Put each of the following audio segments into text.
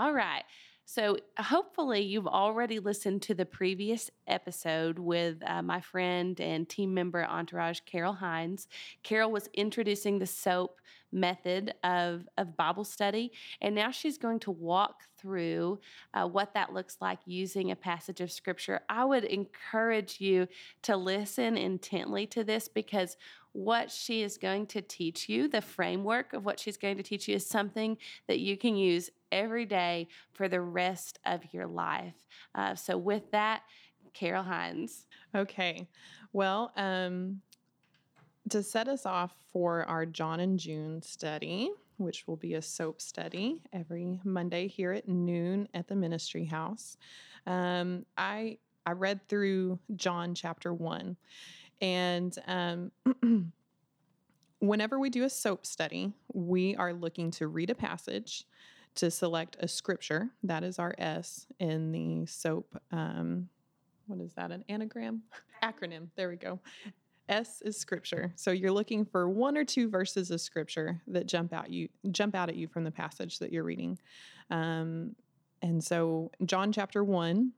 All right. So, hopefully, you've already listened to the previous episode with uh, my friend and team member Entourage, Carol Hines. Carol was introducing the SOAP method of, of Bible study, and now she's going to walk through uh, what that looks like using a passage of Scripture. I would encourage you to listen intently to this because what she is going to teach you, the framework of what she's going to teach you, is something that you can use every day for the rest of your life. Uh, so, with that, Carol Hines. Okay. Well, um, to set us off for our John and June study, which will be a soap study every Monday here at noon at the ministry house, um, I I read through John chapter one, and um, whenever we do a soap study, we are looking to read a passage to select a scripture. That is our S in the SOAP. Um, what is that? An anagram? Acronym. There we go. S is scripture. So you're looking for one or two verses of scripture that jump out you jump out at you from the passage that you're reading. Um, and so John chapter one,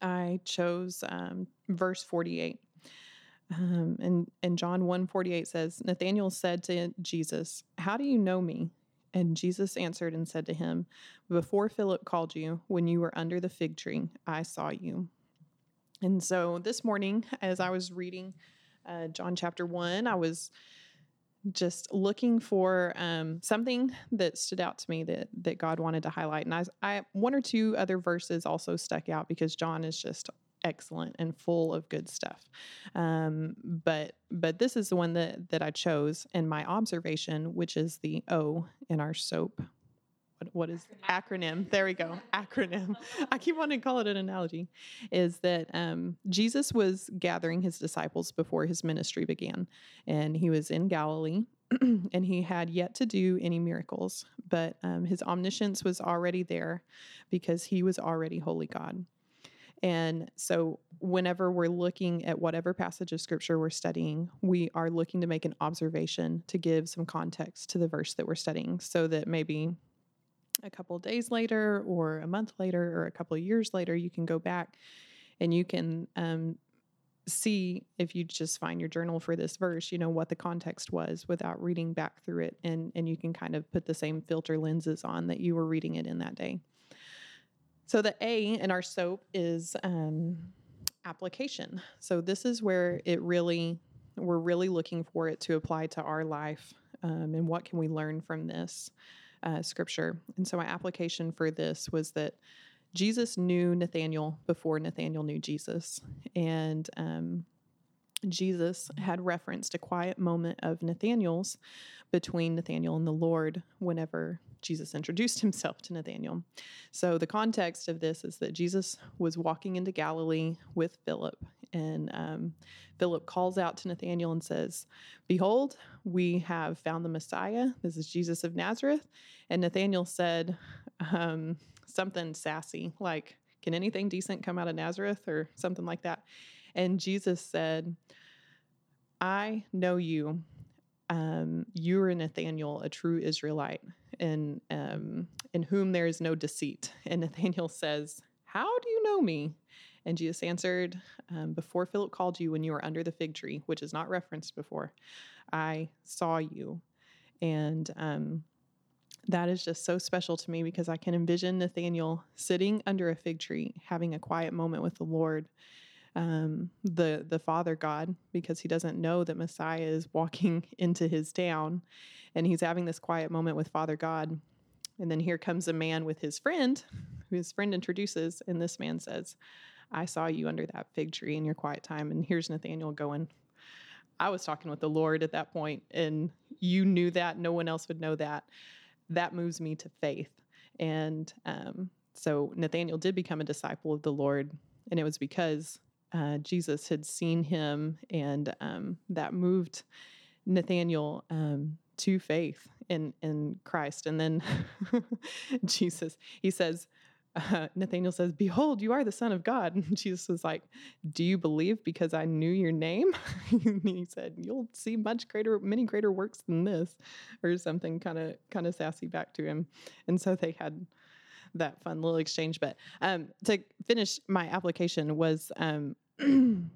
I chose um, verse 48. Um, and, and John 1 48 says, Nathanael said to Jesus, How do you know me? And Jesus answered and said to him, Before Philip called you, when you were under the fig tree, I saw you. And so this morning, as I was reading uh, John chapter 1, I was just looking for um, something that stood out to me that that God wanted to highlight. And I, I one or two other verses also stuck out because John is just excellent and full of good stuff. Um, but but this is the one that that I chose in my observation, which is the O in our soap. What, what is acronym? There we go. Acronym. I keep wanting to call it an analogy. Is that um, Jesus was gathering his disciples before his ministry began, and he was in Galilee. and he had yet to do any miracles, but um, his omniscience was already there because he was already holy God. And so, whenever we're looking at whatever passage of scripture we're studying, we are looking to make an observation to give some context to the verse that we're studying so that maybe a couple days later, or a month later, or a couple years later, you can go back and you can um, see if you just find your journal for this verse, you know, what the context was without reading back through it. And, and you can kind of put the same filter lenses on that you were reading it in that day. So the A in our soap is um, application. So this is where it really we're really looking for it to apply to our life um, and what can we learn from this uh, scripture. And so my application for this was that Jesus knew Nathaniel before Nathaniel knew Jesus, and um, Jesus had referenced a quiet moment of Nathaniel's between Nathaniel and the Lord whenever Jesus introduced himself to Nathaniel. So, the context of this is that Jesus was walking into Galilee with Philip, and um, Philip calls out to Nathaniel and says, Behold, we have found the Messiah. This is Jesus of Nazareth. And Nathaniel said um, something sassy, like, Can anything decent come out of Nazareth? or something like that. And Jesus said, I know you um, you are Nathaniel, a true Israelite, in um, in whom there is no deceit. And Nathaniel says, "How do you know me?" And Jesus answered, um, "Before Philip called you, when you were under the fig tree, which is not referenced before, I saw you." And um, that is just so special to me because I can envision Nathaniel sitting under a fig tree, having a quiet moment with the Lord um, the the Father God because he doesn't know that Messiah is walking into his town, and he's having this quiet moment with Father God, and then here comes a man with his friend, who his friend introduces, and this man says, "I saw you under that fig tree in your quiet time," and here's Nathaniel going. I was talking with the Lord at that point, and you knew that. No one else would know that. That moves me to faith And um, so Nathaniel did become a disciple of the Lord, and it was because uh, Jesus had seen him, and um, that moved Nathaniel um, to faith in in Christ. And then Jesus, he says, uh, Nathaniel says, Behold, you are the Son of God. And Jesus was like, Do you believe because I knew your name? he said, You'll see much greater, many greater works than this, or something kind of kind of sassy back to him. And so they had that fun little exchange. But um, to finish my application was um,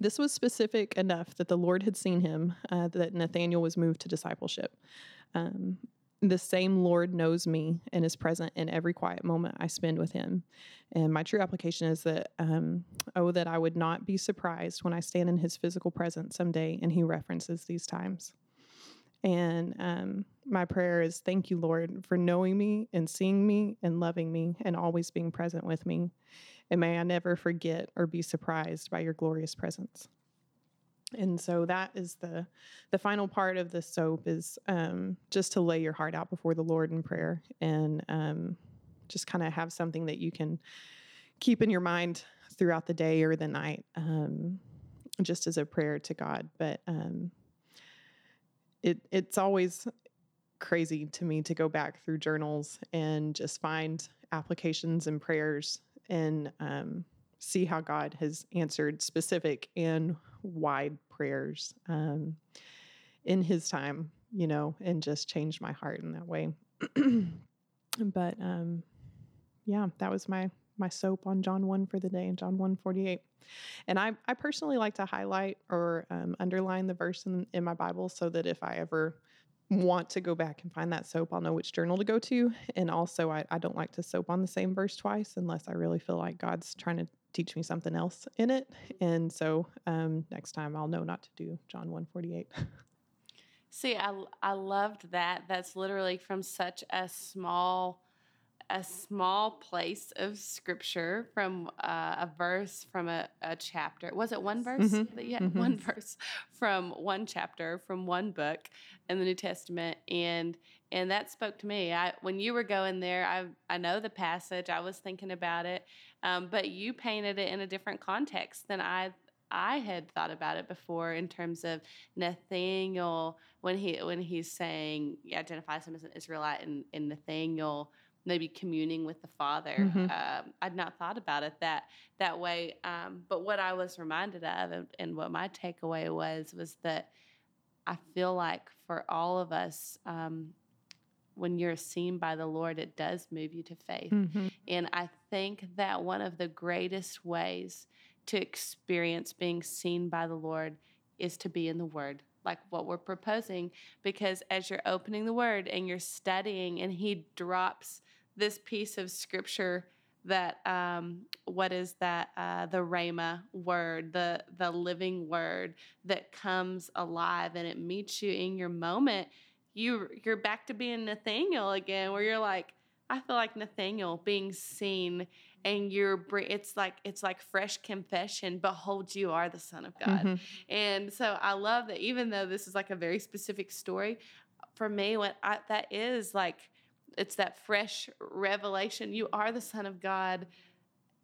this was specific enough that the Lord had seen him, uh, that Nathaniel was moved to discipleship. Um, the same Lord knows me and is present in every quiet moment I spend with Him. And my true application is that, um, oh, that I would not be surprised when I stand in His physical presence someday and He references these times. And um, my prayer is thank you, Lord, for knowing me and seeing me and loving me and always being present with me. And may I never forget or be surprised by your glorious presence. And so that is the the final part of the soap is um, just to lay your heart out before the Lord in prayer and um, just kind of have something that you can keep in your mind throughout the day or the night, um, just as a prayer to God. But um, it it's always crazy to me to go back through journals and just find applications and prayers and um, see how God has answered specific and wide prayers um, in His time, you know, and just changed my heart in that way. but um, yeah, that was my my soap on John 1 for the day John 148. And I, I personally like to highlight or um, underline the verse in, in my Bible so that if I ever want to go back and find that soap, I'll know which journal to go to. And also, I, I don't like to soap on the same verse twice unless I really feel like God's trying to teach me something else in it. And so um, next time I'll know not to do John 148. See, I, I loved that. That's literally from such a small a small place of scripture from uh, a verse from a, a, chapter. Was it one verse mm-hmm. had? Mm-hmm. One verse from one chapter from one book in the New Testament, and and that spoke to me. I when you were going there, I I know the passage. I was thinking about it, um, but you painted it in a different context than I I had thought about it before in terms of Nathaniel when he when he's saying he identifies him as an Israelite and, and Nathaniel maybe communing with the Father. Mm-hmm. Um, I'd not thought about it that that way. Um, but what I was reminded of, and, and, what my takeaway was, was that I feel like for all of us, um, when you're seen by the Lord, it does move you to faith. Mm-hmm. And I think that one of the greatest ways to experience being seen by the Lord is to be in the Word like what we're proposing because as you're opening the word and you're studying and he drops this piece of scripture that um, what is that uh, the rhema word the the living word that comes alive and it meets you in your moment you you're back to being nathaniel again where you're like i feel like nathaniel being seen and you're it's like it's like fresh confession behold you are the son of god mm-hmm. and so i love that even though this is like a very specific story for me what I, that is like it's that fresh revelation. You are the Son of God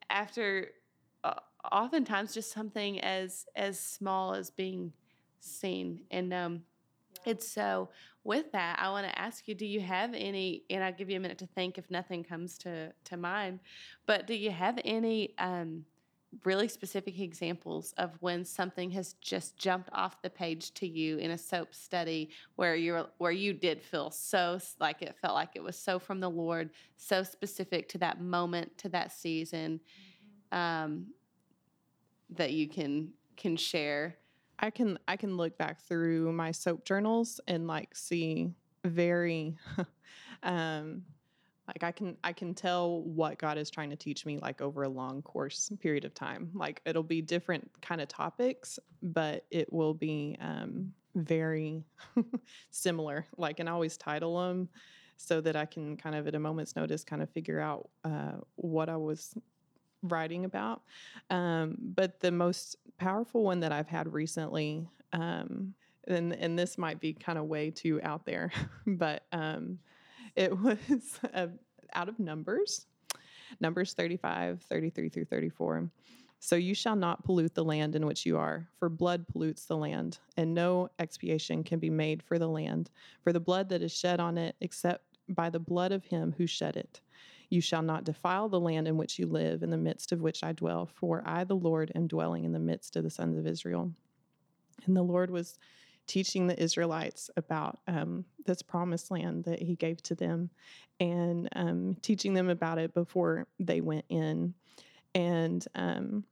after uh, oftentimes just something as as small as being seen. And um, it's so with that, I want to ask you: Do you have any? And I'll give you a minute to think if nothing comes to to mind. But do you have any? Um, really specific examples of when something has just jumped off the page to you in a soap study where you where you did feel so like it felt like it was so from the Lord, so specific to that moment, to that season, mm-hmm. um, that you can can share. I can I can look back through my soap journals and like see very um like i can i can tell what god is trying to teach me like over a long course period of time. Like it'll be different kind of topics but it will be um, very similar. Like and I always title them so that i can kind of at a moment's notice kind of figure out uh, what i was writing about um, but the most powerful one that i've had recently um, and and this might be kind of way too out there but um, it was a, out of Numbers, Numbers 35, 33 through 34. So you shall not pollute the land in which you are, for blood pollutes the land, and no expiation can be made for the land, for the blood that is shed on it, except by the blood of him who shed it. You shall not defile the land in which you live, in the midst of which I dwell, for I, the Lord, am dwelling in the midst of the sons of Israel. And the Lord was teaching the Israelites about um, this promised land that He gave to them and um, teaching them about it before they went in. And um,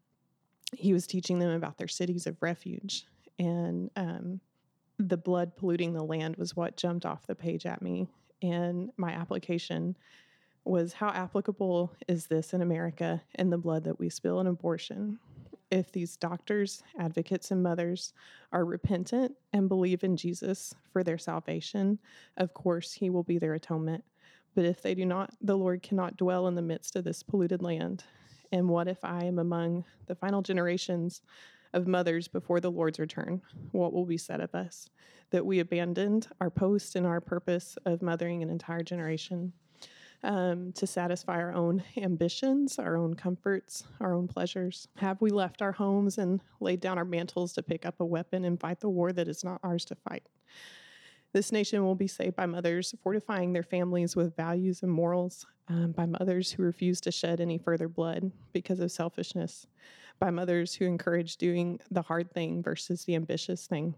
He was teaching them about their cities of refuge. And um, the blood polluting the land was what jumped off the page at me. And my application was how applicable is this in America and the blood that we spill in abortion? if these doctors, advocates, and mothers are repentant and believe in Jesus for their salvation, of course, He will be their atonement. But if they do not, the Lord cannot dwell in the midst of this polluted land. And what if I am among the final generations of mothers before the Lord's return? What will be said of us? That we abandoned our post and our purpose of mothering an entire generation um, to satisfy our own ambitions, our own comforts, our own pleasures? Have we left our homes and laid down our mantles to pick up a weapon and fight the war that is not ours to fight? This nation will be saved by mothers fortifying their families with values and morals, um, by mothers who refuse to shed any further blood because of selfishness, by mothers who encourage doing the hard thing versus the ambitious thing,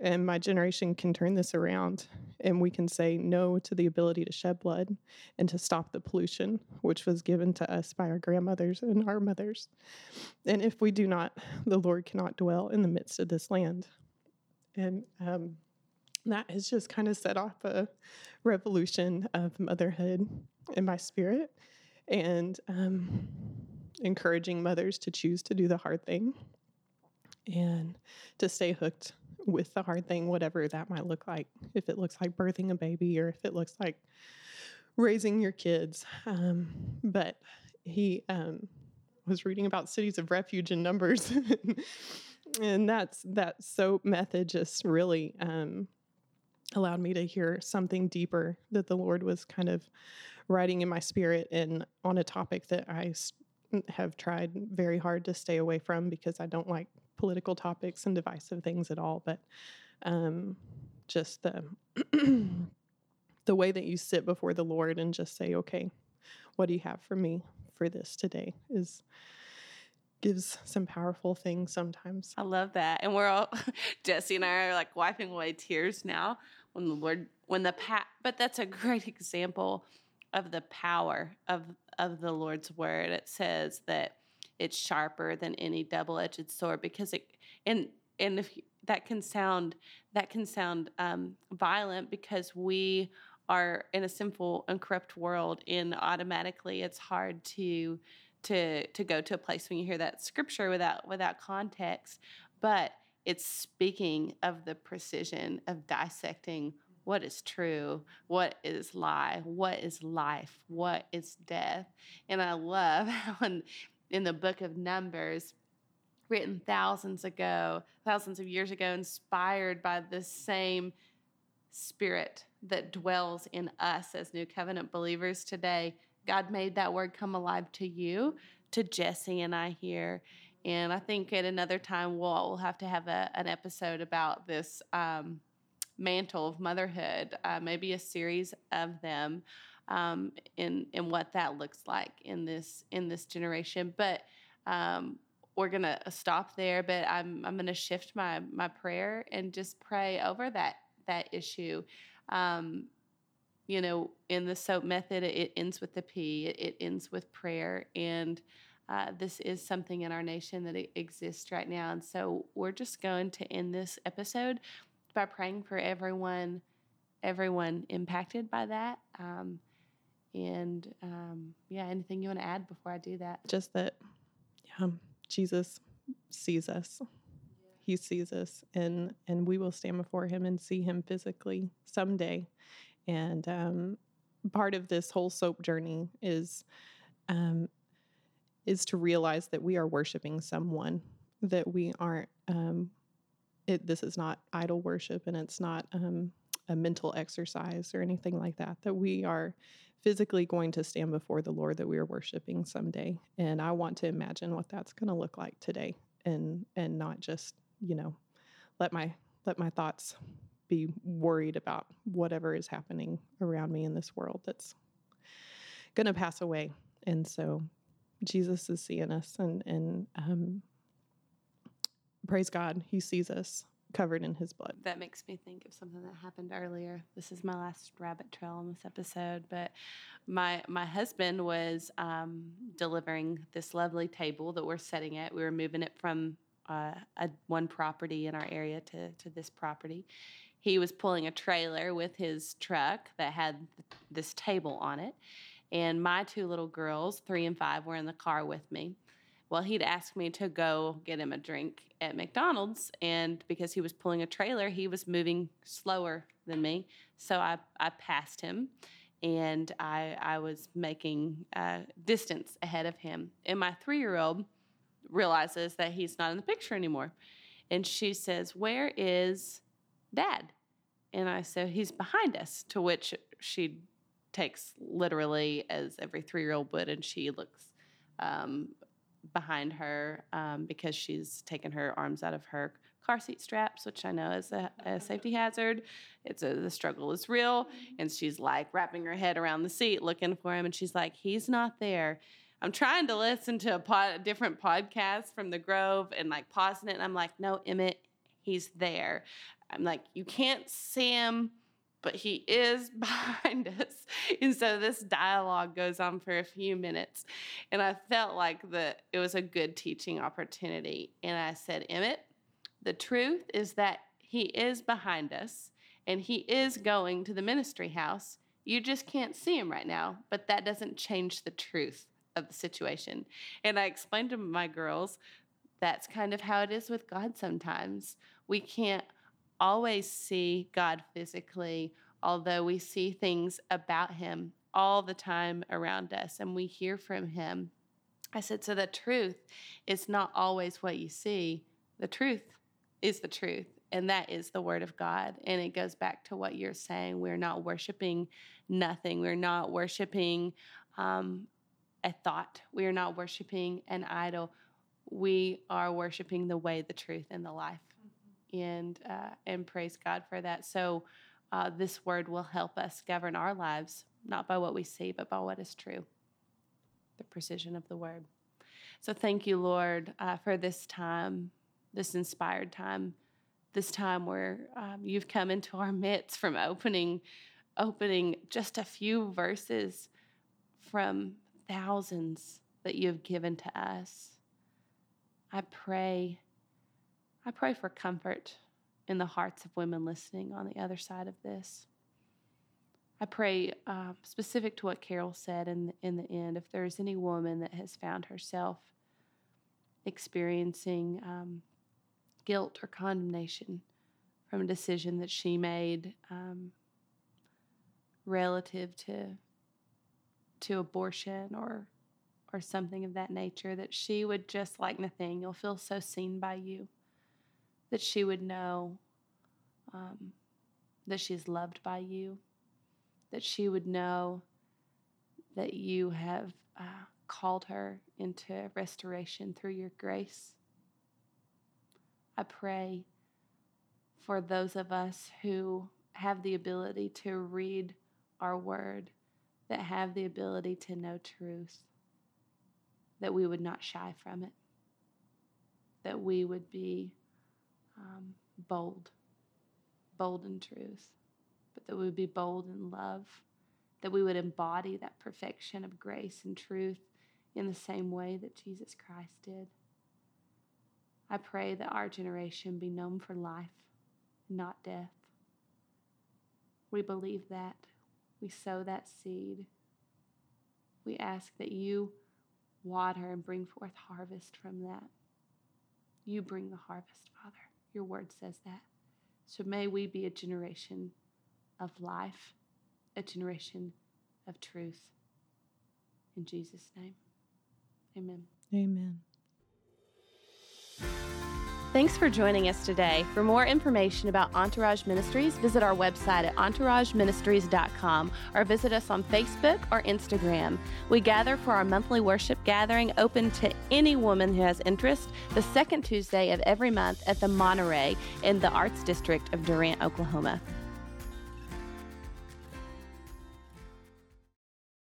and my generation can turn this around and we can say no to the ability to shed blood and to stop the pollution which was given to us by our grandmothers and our mothers. And if we do not, the Lord cannot dwell in the midst of this land. And um, that has just kind of set off a revolution of motherhood in my spirit and um, encouraging mothers to choose to do the hard thing and to stay hooked with the hard thing, whatever that might look like. If it looks like birthing a baby or if it looks like raising your kids. Um, but he um, was reading about cities of refuge in Numbers. and that's that soap method just really um, allowed me to hear something deeper that the Lord was kind of writing in my spirit and on a topic that I have tried very hard to stay away from because I don't like political topics and divisive things at all, but um, just the the way that you sit before the Lord and just say, "Okay, what do you have for me for this today?" is gives some powerful things sometimes. I love that, and we're all Jesse and I are like wiping away tears now when the Lord when the pat. But that's a great example of the power of of the Lord's word. It says that it's sharper than any double-edged sword because it and and if that can sound that can sound um, violent because we are in a sinful and corrupt world and automatically it's hard to to to go to a place when you hear that scripture without without context but it's speaking of the precision of dissecting what is true, what is lie, what is life, what is death. And I love how in the book of Numbers, written thousands ago, thousands of years ago, inspired by the same spirit that dwells in us as new covenant believers today. God made that word come alive to you, to Jesse and I here. And I think at another time we'll, we'll have to have a, an episode about this um, mantle of motherhood, uh, maybe a series of them, um, in in what that looks like in this in this generation. But um, we're gonna stop there. But I'm I'm gonna shift my my prayer and just pray over that that issue. Um, you know, in the soap method, it ends with the P. It, ends with prayer, and uh, this is something in our nation that exists right now. And so we're just going to end this episode by praying for everyone, everyone impacted by that. Um, and um, yeah, anything you want to add before I do that? Just that, yeah, Jesus sees us. He sees us, and and we will stand before Him and see Him physically someday. And um, part of this whole soap journey is um, is to realize that we are worshiping someone that we aren't um, it, this is not idol worship and it's not um, a mental exercise or anything like that, that we are physically going to stand before the Lord that we are worshiping someday. And I want to imagine what that's going to look like today and and not just, you know, let my let my thoughts be worried about whatever is happening around me in this world that's going to pass away. And so Jesus is seeing us and and um, praise God, he sees us covered in his blood. That makes me think of something that happened earlier. This is my last rabbit trail on this episode, but my my husband was um, delivering this lovely table that we're setting at. We were moving it from uh, a one property in our area to to this property. He was pulling a trailer with his truck that had this table on it, and my two little girls, three and five, were in the car with me well, he'd asked me to go get him a drink at McDonald's, and because he was pulling a trailer, he was moving slower than me. So I, I passed him, and I, I was making uh, distance ahead of him. And my three year old realizes that he's not in the picture anymore. And she says, Where is dad? And I said, He's behind us, to which she takes literally as every three year old would, and she looks um, behind her um, because she's taken her arms out of her car seat straps, which I know is a, a safety hazard. It's a, the struggle is real, and she's like wrapping her head around the seat looking for him, and she's like, "He's not there." I'm trying to listen to a, pod, a different podcast from the Grove and like pausing it, and I'm like, "No, Emmett, he's there." I'm like, "You can't see him." But he is behind us. And so this dialogue goes on for a few minutes. And I felt like that it was a good teaching opportunity. And I said, Emmett, the truth is that he is behind us and he is going to the ministry house. You just can't see him right now, but that doesn't change the truth of the situation. And I explained to my girls that's kind of how it is with God sometimes. We can't always see God physically, although we see things about Him all the time around us and we hear from Him. I said, so the truth is not always what you see, the truth is the truth. And that is the word of God. And it goes back to what you're saying. We're not worshiping nothing. We're not worshiping um, a thought. We are not worshiping an idol. We are worshiping the way, the truth, and the life and uh, and praise God for that. So uh, this word will help us govern our lives not by what we see, but by what is true. The precision of the word. So thank you, Lord, uh, for this time, this inspired time, this time where um, you've come into our midst from opening, opening just a few verses from thousands that you have given to us. I pray I pray for comfort in the hearts of women listening on the other side of this. I pray, uh, specific to what Carol said in, in the end, if there's any woman that has found herself experiencing um, guilt or condemnation from a decision that she made um, relative to to abortion or or something of that nature, that she would just like Nathaniel feel so seen by you that she would know um, that she's loved by you, that she would know that you have uh, called her into restoration through your grace. I pray for those of us who have the ability to read our word, that have the ability to know truth, that we would not shy from it, that we would be um, bold, bold in truth, but that we would be bold in love, that we would embody that perfection of grace and truth in the same way that Jesus Christ did. I pray that our generation be known for life, not death. We believe that. We sow that seed. We ask that you water and bring forth harvest from that. You bring the harvest, Father. Your word says that. So may we be a generation of life, a generation of truth. In Jesus' name, amen. Amen. Thanks for joining us today. For more information about Entourage Ministries, visit our website at entourageministries.com or visit us on Facebook or Instagram. We gather for our monthly worship gathering open to any woman who has interest the second Tuesday of every month at the Monterey in the Arts District of Durant, Oklahoma.